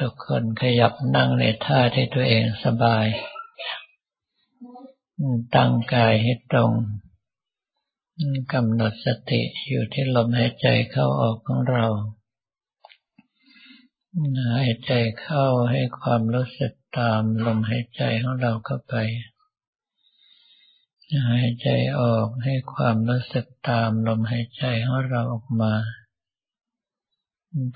ทุกคนขยับนั่งในท่าที่ตัวเองสบาย ตั้งกายให้ตรงกำหนดสติอยู่ที่ลมหายใจเข้าออกของเรา หายใจเข้าให้ความรู้สึกตามลมหายใจของเราเข้าไป หายใจออกให้ความรู้สึกตามลมหายใจของเราออกมา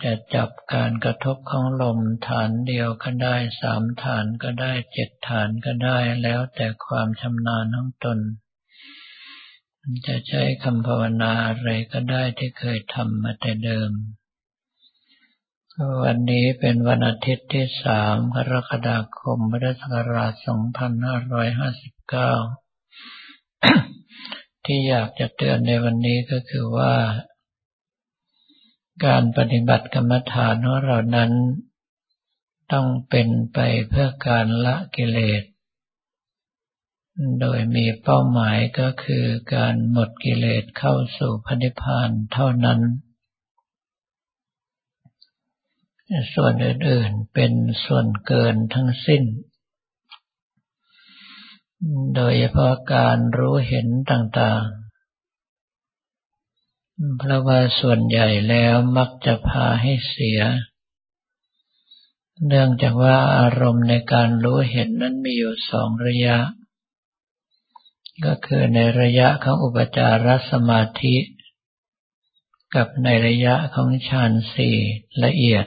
จะจับการกระทบของลมฐานเดียวก็ได้สามฐานก็ได้เจ็ดฐานก็ได้แล้วแต่ความชำนาญของตน จะใช้คำภาวนาอะไรก็ได้ที่เคยทำมาแต่เดิม วันนี้เป็นวันอาทิตย์ที่สามกรกฎาคมพุทธศักราช 2559 ที่อยากจะเตือนในวันนี้ก็คือว่า การปฏิบัติกรรมฐานของเรานั้น ต้องเป็นไปเพื่อการละกิเลส โดยมีเป้าหมายก็คือการหมดกิเลสเข้าสู่พระนิพพานเท่านั้น ส่วนอื่นๆเป็นส่วนเกินทั้งสิ้น โดยเฉพาะการรู้เห็นต่างๆ เพราะว่าส่วนใหญ่แล้วมักจะพาให้เสีย เนื่องจากว่าอารมณ์ในการรู้เห็นนั้นมีอยู่สองระยะ ก็คือในระยะของอุปจารสมาธิ กับในระยะของฌานสี่ละเอียด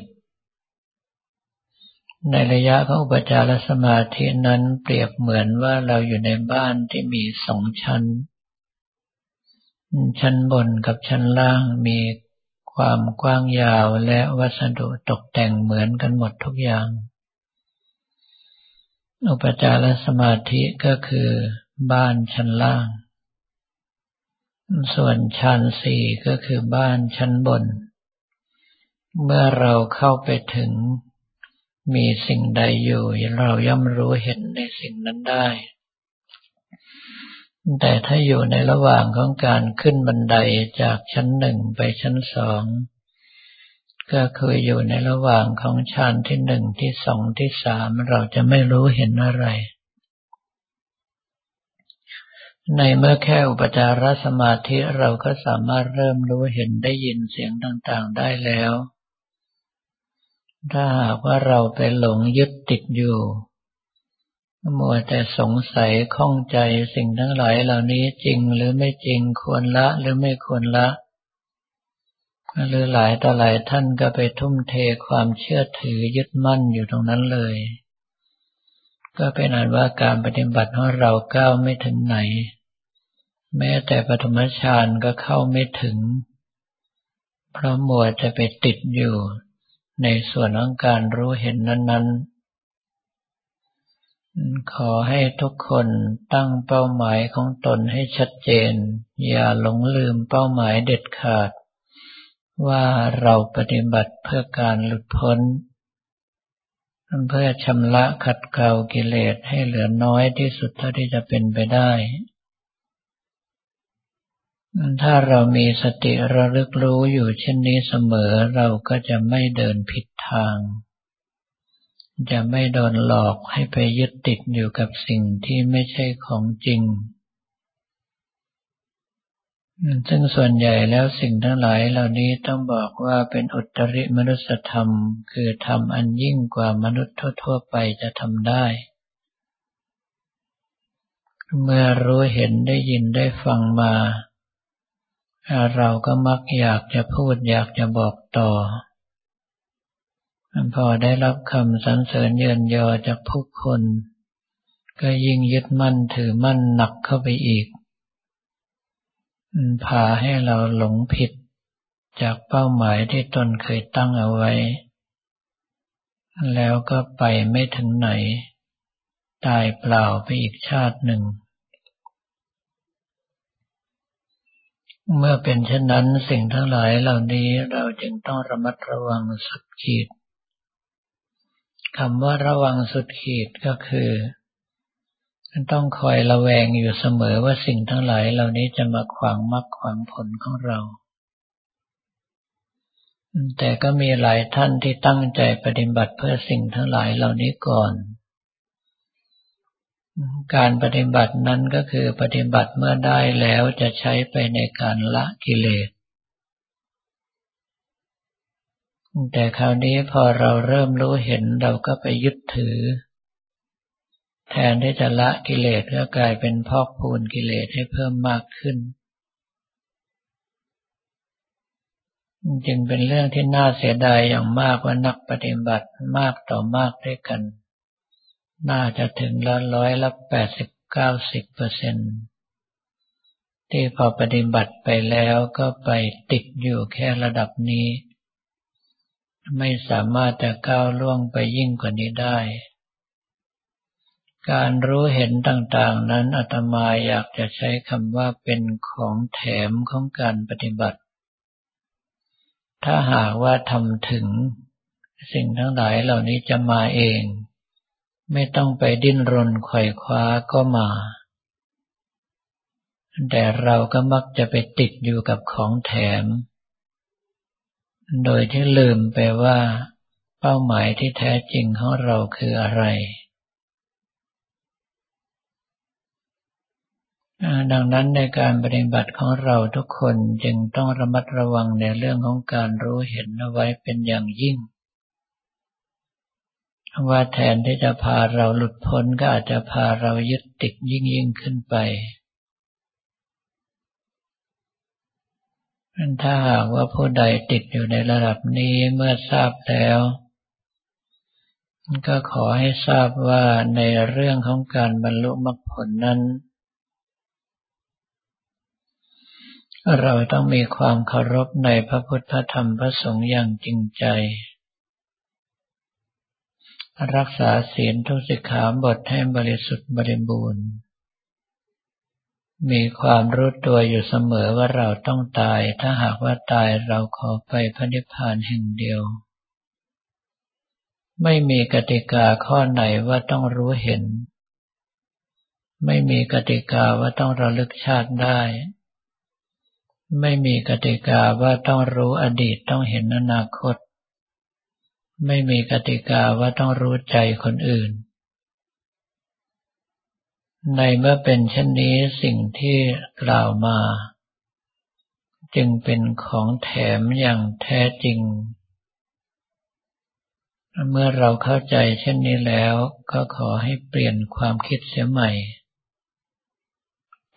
ในระยะของอุปจารสมาธินั้นเปรียบเหมือนว่าเราอยู่ในบ้านที่มีสองชั้น ชั้นบนกับชั้นล่างมีความกว้างยาวและวัสดุตกแต่งเหมือนกันหมดทุกอย่าง อุปจารสมาธิก็คือบ้านชั้นล่าง ส่วนชั้นสี่ก็คือบ้านชั้นบน เมื่อเราเข้าไปถึงมีสิ่งใดอยู่ เราย่อมรู้เห็นในสิ่งนั้นได้ แต่ถ้าอยู่ในระหว่างของการขึ้นบันไดจากชั้นหนึ่งไปชั้นสอง ก็คืออยู่ในระหว่างของชั้นที่หนึ่งที่สองที่สามเราจะไม่รู้เห็นอะไร ในเมื่อแค่อุปจารสมาธิเราก็สามารถเริ่มรู้เห็นได้ยินเสียงต่างๆได้แล้ว ถ้าหากว่าเราไปหลงยึดติดอยู่ มัวแต่สงสัยข้องใจสิ่งทั้งหลายเหล่านี้จริงหรือไม่จริงควรละหรือไม่ควรละหรือหลายต่อหลายท่านก็ไปทุ่มเทความเชื่อถือยึดมั่นอยู่ตรงนั้นเลย ก็เป็นอันว่าการปฏิบัติของเราก้าวไม่ถึงไหน แม้แต่ปฐมฌานก็เข้าไม่ถึง เพราะมัวจะไปติดอยู่ในส่วนของการรู้เห็นนั้น ๆ ขอให้ทุกคนตั้งเป้าหมายของตนให้ชัดเจน อย่าหลงลืมเป้าหมายเด็ดขาด ว่าเราปฏิบัติเพื่อการหลุดพ้น เพื่อชำระขัดเกลากิเลสให้เหลือน้อยที่สุดเท่าที่จะเป็นไปได้ ถ้าเรามีสติระลึกรู้อยู่เช่นนี้เสมอเราก็จะไม่เดินผิดทาง จะไม่โดนหลอกให้ไปยึดติดอยู่กับสิ่งที่ไม่ใช่ของจริง ซึ่งส่วนใหญ่แล้วสิ่งทั้งหลายเหล่านี้ต้องบอกว่าเป็นอุตริมนุสธรรม คือธรรมอันยิ่งกว่ามนุษย์ทั่ว ๆ ไปจะทำได้ เมื่อรู้เห็นได้ยินได้ฟังมา เราก็มักอยากจะพูดอยากจะบอกต่อ พอได้รับคำสรรเสริญเยินยอจากผู้คน ก็ยิ่งยึดมั่นถือมั่นหนักเข้าไปอีกพาให้เราหลงผิดจากเป้าหมายที่ตนเคยตั้งเอาไว้ แล้วก็ไปไม่ถึงไหน ตายเปล่าไปอีกชาติหนึ่ง เมื่อเป็นเช่นนั้นสิ่งทั้งหลายเหล่านี้เราจึงต้องระมัดระวังสุดขีด คำว่าระวังสุดขีดก็คือต้องคอยระแวงอยู่เสมอว่าสิ่งทั้งหลายเหล่านี้จะมาขวางมรรคขวางผลของเรา แต่ก็มีหลายท่านที่ตั้งใจปฏิบัติเพื่อสิ่งทั้งหลายเหล่านี้ก่อน การปฏิบัตินั้นก็คือปฏิบัติเมื่อได้แล้วจะใช้ไปในการละกิเลส แต่คราวนี้พอเราเริ่มรู้เห็นเราก็ไปยึดถือ แทนที่จะละกิเลสก็กลายเป็นพอกพูนกิเลสให้เพิ่มมากขึ้น จึงเป็นเรื่องที่น่าเสียดายอย่างมากว่านักปฏิบัติมากต่อมากด้วยกัน น่าจะถึงละร้อยละแปดสิบเก้าสิบเปอร์เซ็นที่พอปฏิบัติไปแล้วก็ไปติดอยู่แค่ระดับนี้ ไม่สามารถจะก้าวล่วงไปยิ่งกว่านี้ได้ การรู้เห็นต่างๆนั้นอาตมาอยากจะใช้คำว่าเป็นของแถมของการปฏิบัติ ถ้าหากว่าทำถึง สิ่งทั้งหลายเหล่านี้จะมาเอง ไม่ต้องไปดิ้นรนไขว่คว้าก็มา แต่เราก็มักจะไปติดอยู่กับของแถม โดยที่ลืมไปว่า เป้าหมายที่แท้จริงของเราคืออะไร ดังนั้นในการปฏิบัติของเราทุกคนจึงต้องระมัดระวังในเรื่องของการรู้เห็นเอาไว้เป็นอย่างยิ่ง ว่าแทนที่จะพาเราหลุดพ้นก็อาจจะพาเรายึดติดยิ่งยิ่งขึ้นไป ถ้าหากว่าผู้ใดติดอยู่ในระดับนี้เมื่อทราบแล้ว ก็ขอให้ทราบว่าในเรื่องของการบรรลุมรรคผลนั้น เราต้องมีความเคารพในพระพุทธธรรมพระสงฆ์อย่างจริงใจ รักษาศีลทุกสิกขาบทให้บริสุทธิ์บริบูรณ์ มีความรู้ตัวอยู่เสมอว่าเราต้องตาย ถ้าหากว่าตายเราขอไปพระนิพพานแห่งเดียว ไม่มีกติกาข้อไหนว่าต้องรู้เห็น ไม่มีกติกาว่าต้องระลึกชาติได้ ไม่มีกติกาว่าต้องรู้อดีตต้องเห็นอนาคต ไม่มีกติกาว่าต้องรู้ใจคนอื่น ในเมื่อเป็นเช่นนี้สิ่งที่กล่าวมา จึงเป็นของแถมอย่างแท้จริง เมื่อเราเข้าใจเช่นนี้แล้วก็ขอให้เปลี่ยนความคิดเสียใหม่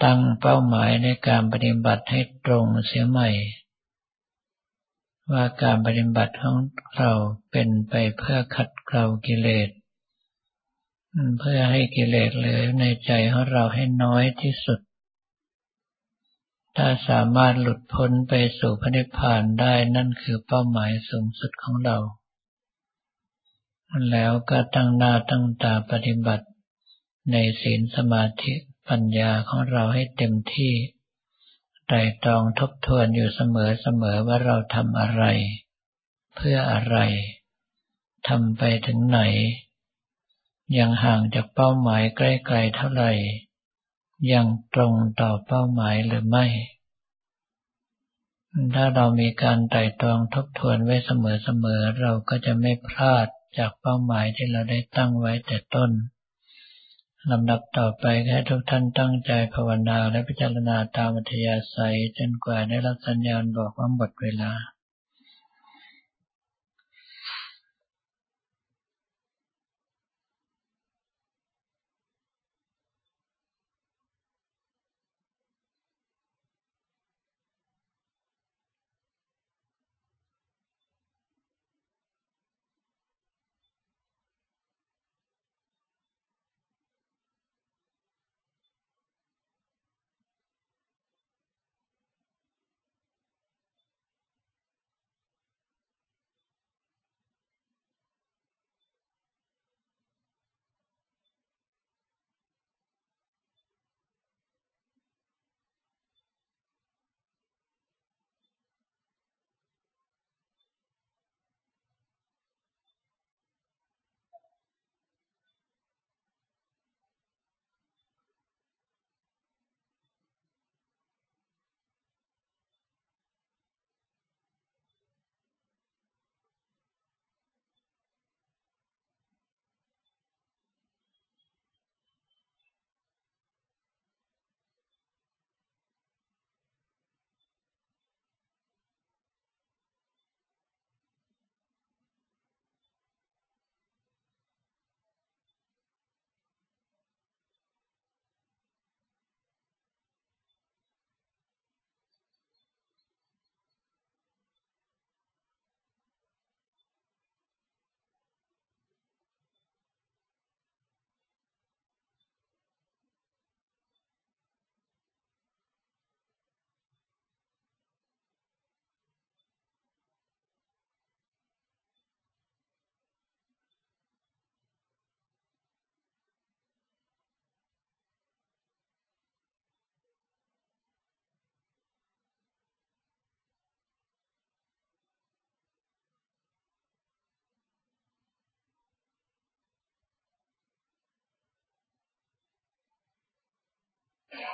ตั้งเป้าหมายในการปฏิบัติให้ตรงเสียใหม่ ว่าการปฏิบัติของเราเป็นไปเพื่อขัดเกลากิเลส เพื่อให้กิเลสเหลือในใจของเราให้น้อยที่สุด ถ้าสามารถหลุดพ้นไปสู่พระนิพพานได้นั่นคือเป้าหมายสูงสุดของเรา แล้วก็ตั้งหน้าตั้งตาปฏิบัติ ในศีลสมาธิปัญญาของเราให้เต็มที่ไตรตรองทบทวนอยู่เสมอๆว่าเราทำอะไร เพื่ออะไรทำไปถึงไหน ยังห่างจากเป้าหมายใกล้ๆเท่าไหร่ ยังตรงต่อเป้าหมายหรือไม่ ถ้าเรามีการไต่ตรองทบทวนไว้เสมอๆ เราก็จะไม่พลาดจากเป้าหมายที่เราได้ตั้งไว้แต่ต้นลำดับต่อไปให้ทุกท่านตั้งใจภาวนาและพิจารณาตามอัธยาศัยจนกว่าได้รับสัญญาณบอกว่าหมดเวลา Yeah.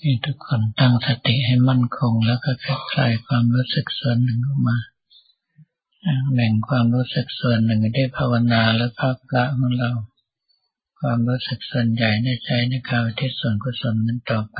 ให้ทุกคนตั้งสติให้มั่นคง แล้วก็คลายความรู้สึกส่วนหนึ่งออกมาแบ่งความรู้สึกส่วนหนึ่งได้ภาวนาและภาพพระของเรา ความรู้สึกส่วนใหญ่ในใจในการที่ส่วนกุศลนั้นต่อไป